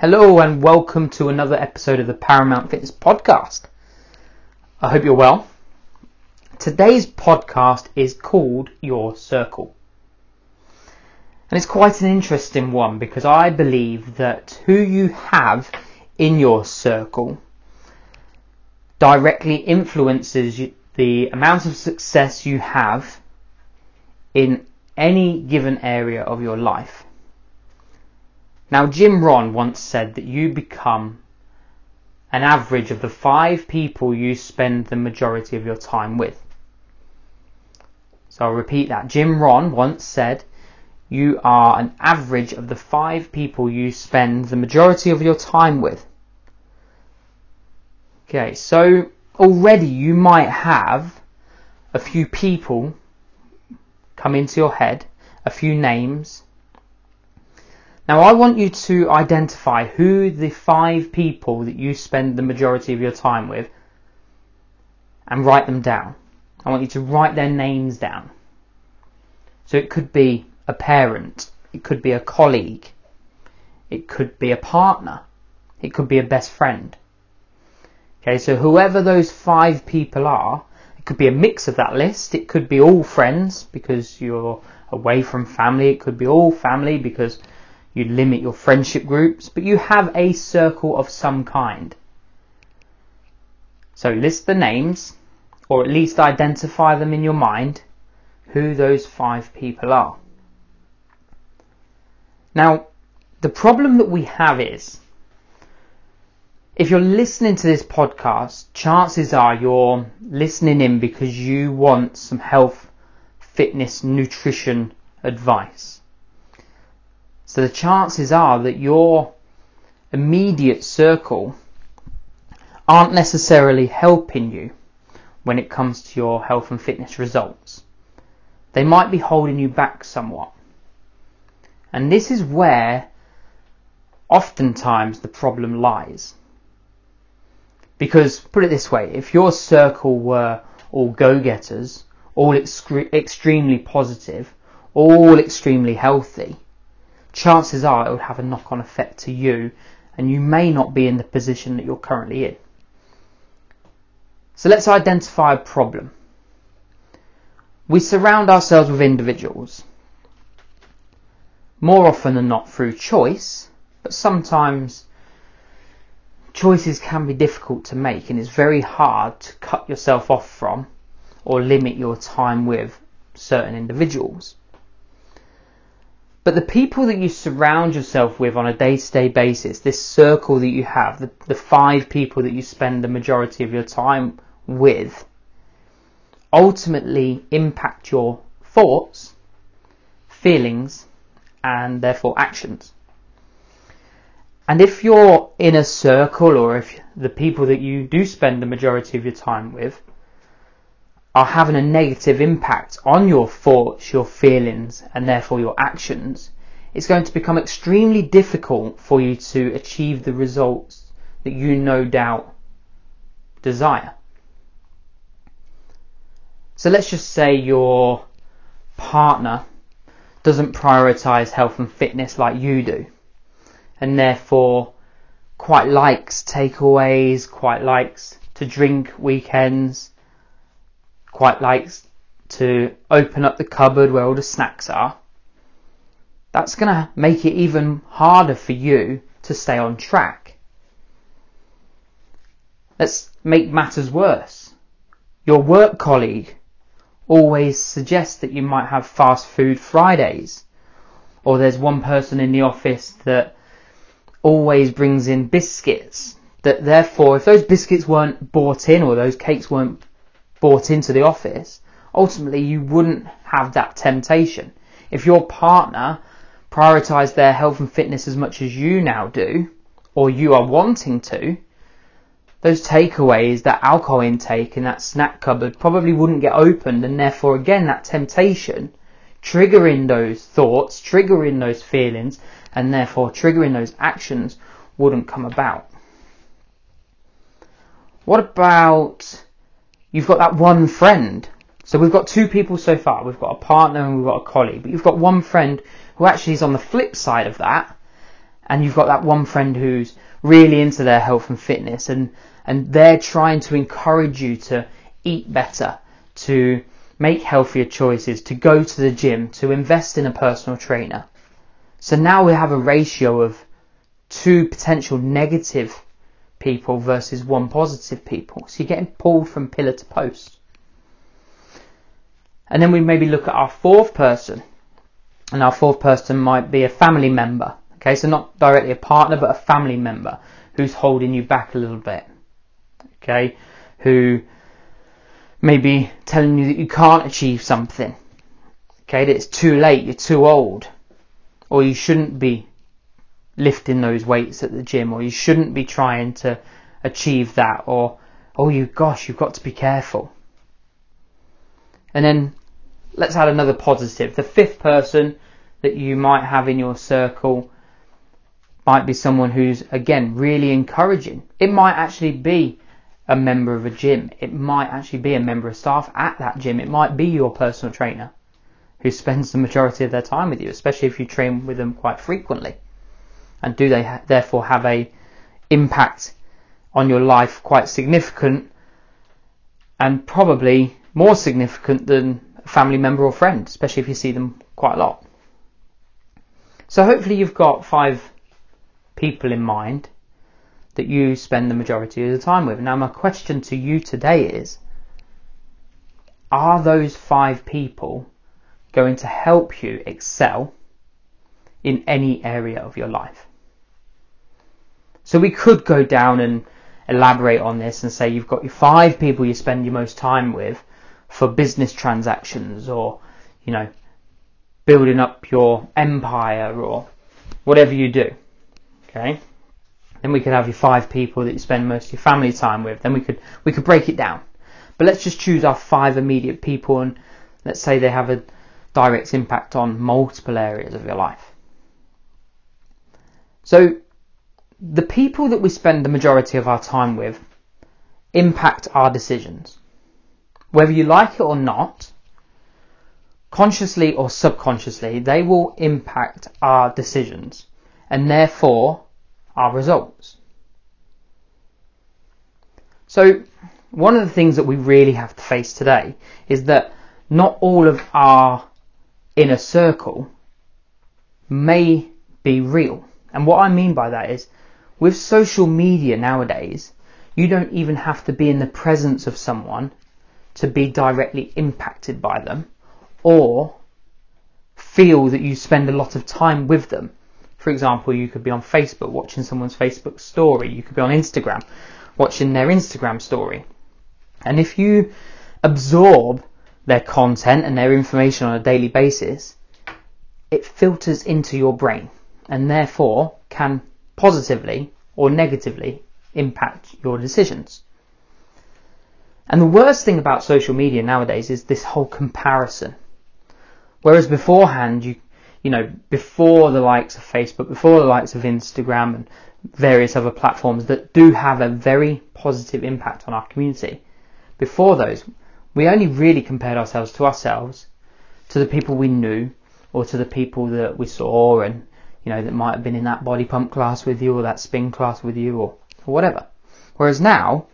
Hello and welcome to another episode of the Paramount Fitness Podcast. I hope you're well. Today's podcast is called Your Circle. And it's quite an interesting one because I believe that who you have in your circle directly influences the amount of success you have in any given area of your life. Now, Jim Rohn once said that you become an average of the five people you spend the majority of your time with. So I'll repeat that. Jim Rohn once said you are an average of the five people you spend the majority of your time with. Okay, so already you might have a few people come into your head, a few names. Now I want you to identify who the five people that you spend the majority of your time with and write them down. I want you to write their names down. So it could be a parent, it could be a colleague, it could be a partner, it could be a best friend. Okay, so whoever those five people are, it could be a mix of that list, it could be all friends because you're away from family, it could be all family because you limit your friendship groups, but you have a circle of some kind. So list the names, or at least identify them in your mind, who those five people are. Now, the problem that we have is, if you're listening to this podcast, chances are you're listening in because you want some health, fitness, nutrition advice. So the chances are that your immediate circle aren't necessarily helping you when it comes to your health and fitness results. They might be holding you back somewhat. And this is where oftentimes the problem lies. Because, put it this way, if your circle were all go-getters, all excre- extremely positive, all extremely healthy, chances are it would have a knock-on effect to you and you may not be in the position that you're currently in. So let's identify a problem. We surround ourselves with individuals more often than not through choice, but sometimes choices can be difficult to make and it's very hard to cut yourself off from or limit your time with certain individuals. But the people that you surround yourself with on a day to day basis, this circle that you have, the, the five people that you spend the majority of your time with, ultimately impact your thoughts, feelings, and therefore actions. And if you're in a circle or if the people that you do spend the majority of your time with are having a negative impact on your thoughts, your feelings, and therefore your actions, it's going to become extremely difficult for you to achieve the results that you no doubt desire. So let's just say your partner doesn't prioritize health and fitness like you do, and therefore quite likes takeaways, quite likes to drink weekends, quite likes to open up the cupboard where all the snacks are, that's going to make it even harder for you to stay on track. Let's make matters worse. Your work colleague always suggests that you might have fast food Fridays. Or there's one person in the office that always brings in biscuits. That therefore, if those biscuits weren't bought in or those cakes weren't bought into the office, ultimately you wouldn't have that temptation. If your partner prioritized their health and fitness as much as you now do, or you are wanting to, those takeaways, that alcohol intake and that snack cupboard probably wouldn't get opened and therefore again that temptation triggering those thoughts, triggering those feelings and therefore triggering those actions wouldn't come about. What about you've got that one friend? So we've got two people so far. We've got a partner and we've got a colleague, but you've got one friend who actually is on the flip side of that and you've got that one friend who's really into their health and fitness and, and they're trying to encourage you to eat better, to make healthier choices, to go to the gym, to invest in a personal trainer. So now we have a ratio of two potential negative people versus one positive people. So you're getting pulled from pillar to post. And then we maybe look at our fourth person. And our fourth person might be a family member. Okay, so not directly a partner, but a family member who's holding you back a little bit. Okay, who may be telling you that you can't achieve something. Okay, that it's too late, you're too old, or you shouldn't be lifting those weights at the gym, or you shouldn't be trying to achieve that, or oh, you gosh, you've got to be careful. And then let's add another positive. The fifth person that you might have in your circle might be someone who's, again, really encouraging. It might actually be a member of a gym. It might actually be a member of staff at that gym. It might be your personal trainer who spends the majority of their time with you, especially if you train with them quite frequently. And do they ha- therefore have a impact on your life quite significant and probably more significant than a family member or friend, especially if you see them quite a lot. So hopefully you've got five people in mind that you spend the majority of the time with. Now my question to you today is, are those five people going to help you excel in any area of your life? So we could go down and elaborate on this and say you've got your five people you spend your most time with for business transactions or, you know, building up your empire or whatever you do. Okay? Then we could have your five people that you spend most of your family time with. Then we could we could break it down. But let's just choose our five immediate people and let's say they have a direct impact on multiple areas of your life. So the people that we spend the majority of our time with impact our decisions. Whether you like it or not, consciously or subconsciously, they will impact our decisions and therefore our results. So, one of the things that we really have to face today is that not all of our inner circle may be real. And what I mean by that is, with social media nowadays, you don't even have to be in the presence of someone to be directly impacted by them or feel that you spend a lot of time with them. For example, you could be on Facebook watching someone's Facebook story, you could be on Instagram watching their Instagram story. And if you absorb their content and their information on a daily basis, it filters into your brain and therefore can positively or negatively impact your decisions. And the worst thing about social media nowadays is this whole comparison. Whereas beforehand, you, you know, before the likes of Facebook, before the likes of Instagram and various other platforms that do have a very positive impact on our community, before those, we only really compared ourselves to ourselves, to the people we knew, or to the people that we saw and, you know, that might have been in that body pump class with you or that spin class with you or, or whatever. Whereas now,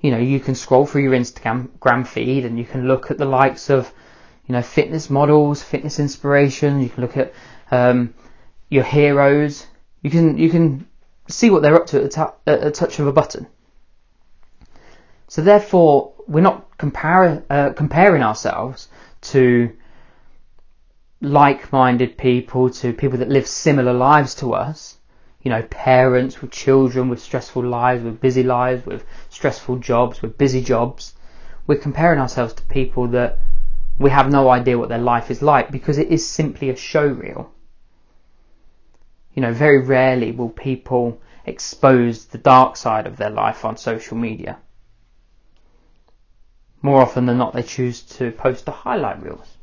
you know, you can scroll through your Instagram feed and you can look at the likes of, you know, fitness models, fitness inspiration. You can look at um, your heroes. You can you can see what they're up to at, the at a touch of a button. So therefore, we're not compare, uh, comparing ourselves to like-minded people, to people that live similar lives to us you know, parents with children with stressful lives, with busy lives, with stressful jobs, with busy jobs. We're comparing ourselves to people that we have no idea what their life is like because it is simply a show reel. You know, very rarely will people expose the dark side of their life on social media. More often than not, they choose to post the highlight reels.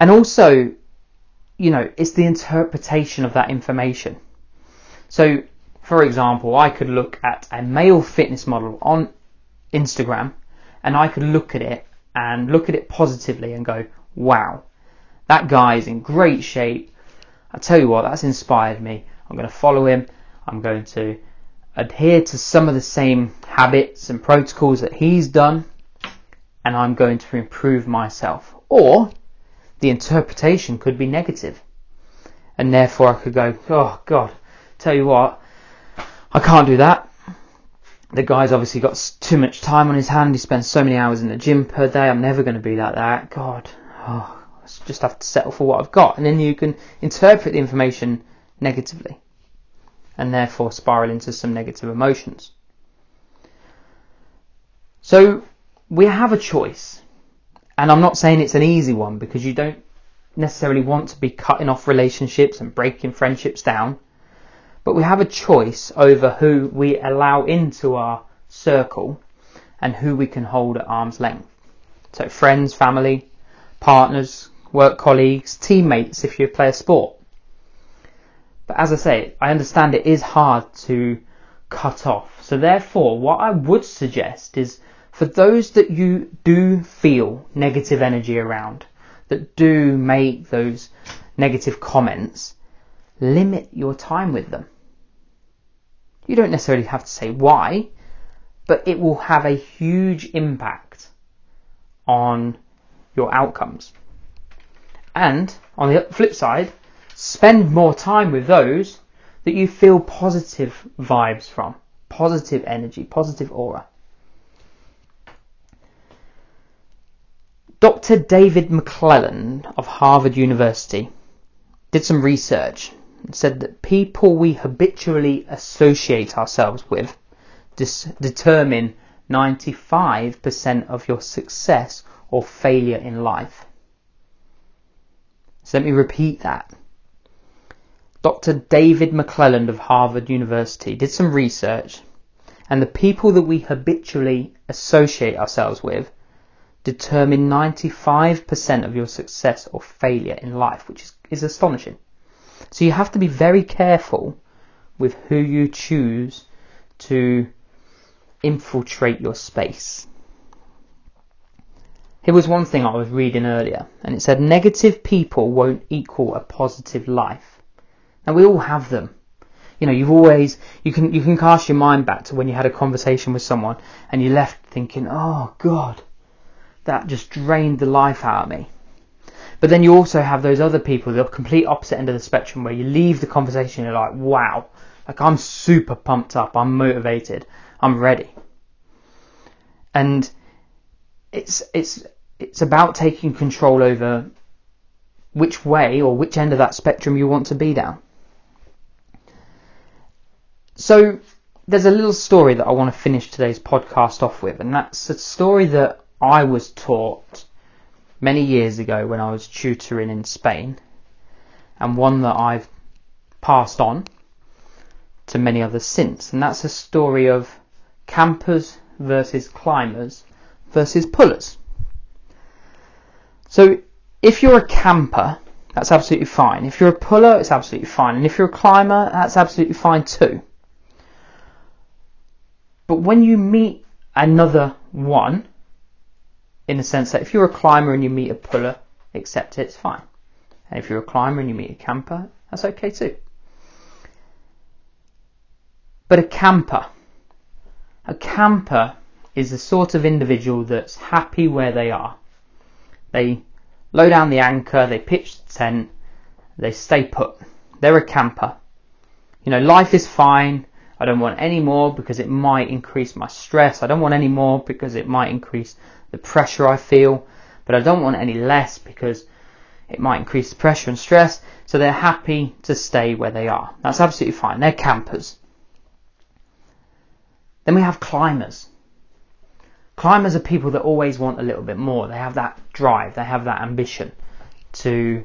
And also, you know, it's the interpretation of that information. So, for example, I could look at a male fitness model on Instagram and I could look at it and look at it positively and go, wow, that guy is in great shape. I tell you what, that's inspired me. I'm going to follow him. I'm going to adhere to some of the same habits and protocols that he's done, and I'm going to improve myself. Or the interpretation could be negative. and therefore I could go, oh God, tell you what, I can't do that. The guy's obviously got too much time on his hand. He spends so many hours in the gym per day. I'm never going to be like that. God, oh, I just have to settle for what I've got. And then you can interpret the information negatively and therefore spiral into some negative emotions. So we have a choice. And I'm not saying it's an easy one because you don't necessarily want to be cutting off relationships and breaking friendships down. But we have a choice over who we allow into our circle and who we can hold at arm's length. So friends, family, partners, work colleagues, teammates if you play a sport. But as I say, I understand it is hard to cut off. So therefore, what I would suggest is for those that you do feel negative energy around, that do make those negative comments, limit your time with them. You don't necessarily have to say why, but it will have a huge impact on your outcomes. And on the flip side, spend more time with those that you feel positive vibes from, positive energy, positive aura. Dr. David McClelland of Harvard University did some research and said that people we habitually associate ourselves with dis- determine 95% of your success or failure in life. So let me repeat that. Dr. David McClelland of Harvard University did some research, and the people that we habitually associate ourselves with determine 95% of your success or failure in life, which is, is astonishing. So you have to be very careful with who you choose to infiltrate your space. Here was one thing I was reading earlier, and it said negative people won't equal a positive life. Now we all have them. You know, you've always you can you can cast your mind back to when you had a conversation with someone and you left thinking, "Oh God, that just drained the life out of me." But then you also have those other people, the complete opposite end of the spectrum, where you leave the conversation and you're like, "Wow, like I'm super pumped up, I'm motivated, I'm ready." And it's it's it's about taking control over which way or which end of that spectrum you want to be down. So there's a little story that I want to finish today's podcast off with, and that's a story that I was taught many years ago when I was tutoring in Spain, and one that I've passed on to many others since, and that's a story of campers versus climbers versus pullers. So if you're a camper, that's absolutely fine. If you're a puller, it's absolutely fine. And if you're a climber, that's absolutely fine too. But when you meet another one, in the sense that if you're a climber and you meet a puller, accept it, it's fine. And if you're a climber and you meet a camper, that's okay too. But a camper, a camper is the sort of individual that's happy where they are. They low down the anchor, they pitch the tent, they stay put. They're a camper. You know, life is fine. I don't want any more because it might increase my stress. I don't want any more because it might increase the pressure I feel. But I don't want any less because it might increase the pressure and stress. So they're happy to stay where they are. That's absolutely fine. They're campers. Then we have climbers. Climbers are people that always want a little bit more. They have that drive, they have that ambition to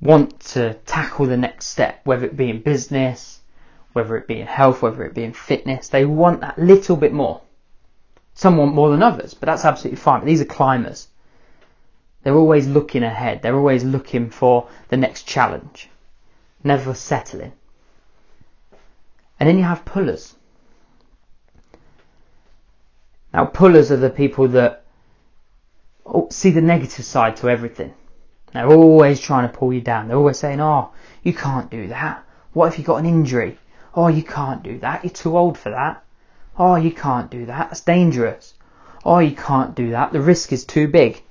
want to tackle the next step, whether it be in business, whether it be in health, whether it be in fitness, they want that little bit more. Some want more than others, but that's absolutely fine. But these are climbers. They're always looking ahead. They're always looking for the next challenge. Never settling. And then you have pullers. Now pullers are the people that see the negative side to everything. They're always trying to pull you down. They're always saying, oh, you can't do that. What if you got an injury? Oh, you can't do that. You're too old for that. Oh, you can't do that. That's dangerous. Oh, you can't do that. The risk is too big.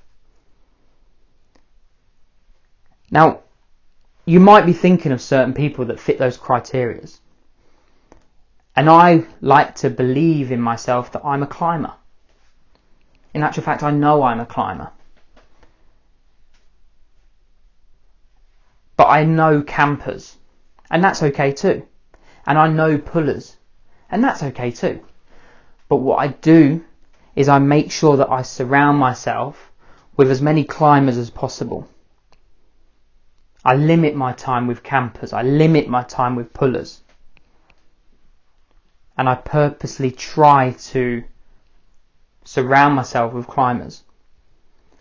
Now, you might be thinking of certain people that fit those criterias. And I like to believe in myself that I'm a climber. In actual fact, I know I'm a climber. But I know campers, and that's okay too. And I know pullers, and that's okay too. But what I do is I make sure that I surround myself with as many climbers as possible. I limit my time with campers, I limit my time with pullers. And I purposely try to surround myself with climbers.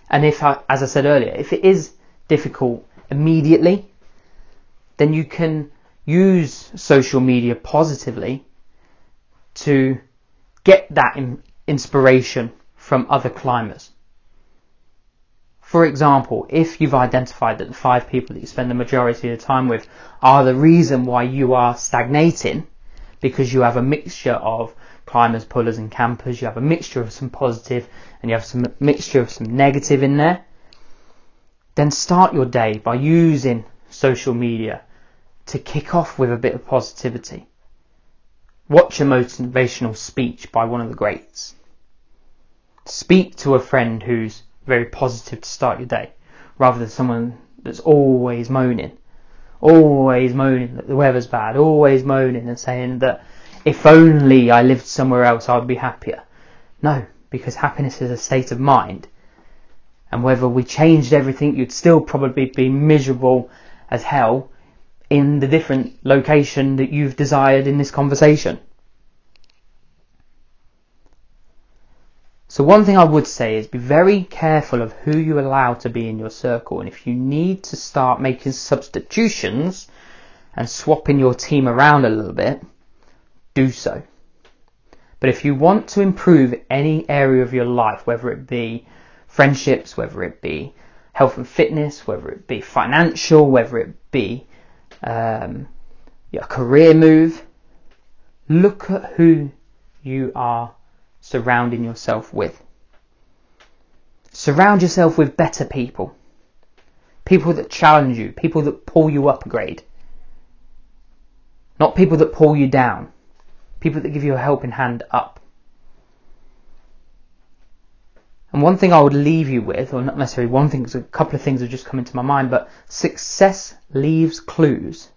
And if I, as I said earlier, if it is difficult immediately, then you can use social media positively to get that in, inspiration from other climbers. For example, if you've identified that the five people that you spend the majority of your time with are the reason why you are stagnating, because you have a mixture of climbers, pullers and campers, you have a mixture of some positive and you have some mixture of some negative in there, then start your day by using social media to kick off with a bit of positivity. Watch a motivational speech by one of the greats. Speak to a friend who's very positive to start your day, rather than someone that's always moaning, always moaning that the weather's bad, always moaning and saying that if only I lived somewhere else I'd be happier. No, because happiness is a state of mind. And whether we changed everything, you'd still probably be miserable as hell in the different location that you've desired in this conversation. So one thing I would say is be very careful of who you allow to be in your circle and if you need to start making substitutions and swapping your team around a little bit, do so. But if you want to improve any area of your life, whether it be friendships, whether it be health and fitness, whether it be financial, whether it be um, your career move. Look at who you are surrounding yourself with. Surround yourself with better people. People that challenge you, people that pull you up a grade. Not people that pull you down. People that give you a helping hand up. And one thing I would leave you with, or not necessarily one thing, a couple of things have just come into my mind, but success leaves clues.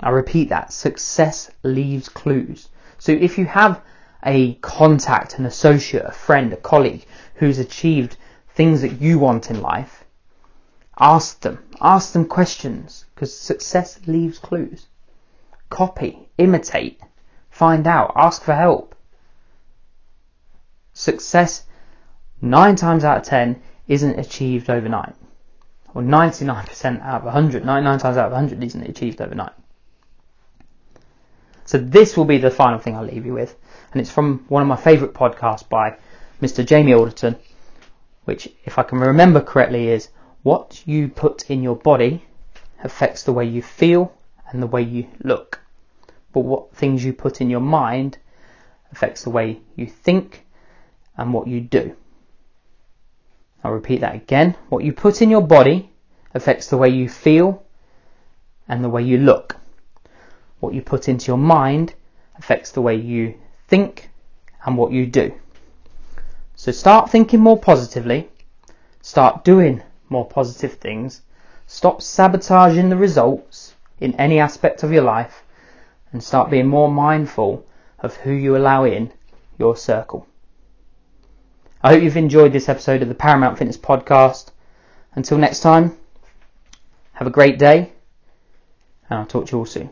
I repeat that. Success leaves clues. So if you have a contact, an associate, a friend, a colleague who's achieved things that you want in life, ask them. Ask them questions because success leaves clues. Copy, imitate, find out, ask for help success nine times out of ten isn't achieved overnight. Or 99% out of 100, 99 times out of 100 isn't achieved overnight. So this will be the final thing I'll leave you with. And it's from one of my favourite podcasts by Mr. Jamie Alderton, which, if I can remember correctly, is what you put in your body affects the way you feel and the way you look. But what things you put in your mind affects the way you think and what you do. I'll repeat that again. What you put in your body affects the way you feel and the way you look. What you put into your mind affects the way you think and what you do. So start thinking more positively, start doing more positive things, stop sabotaging the results in any aspect of your life, and start being more mindful of who you allow in your circle. I hope you've enjoyed this episode of the Paramount Fitness Podcast. Until next time, have a great day, and I'll talk to you all soon.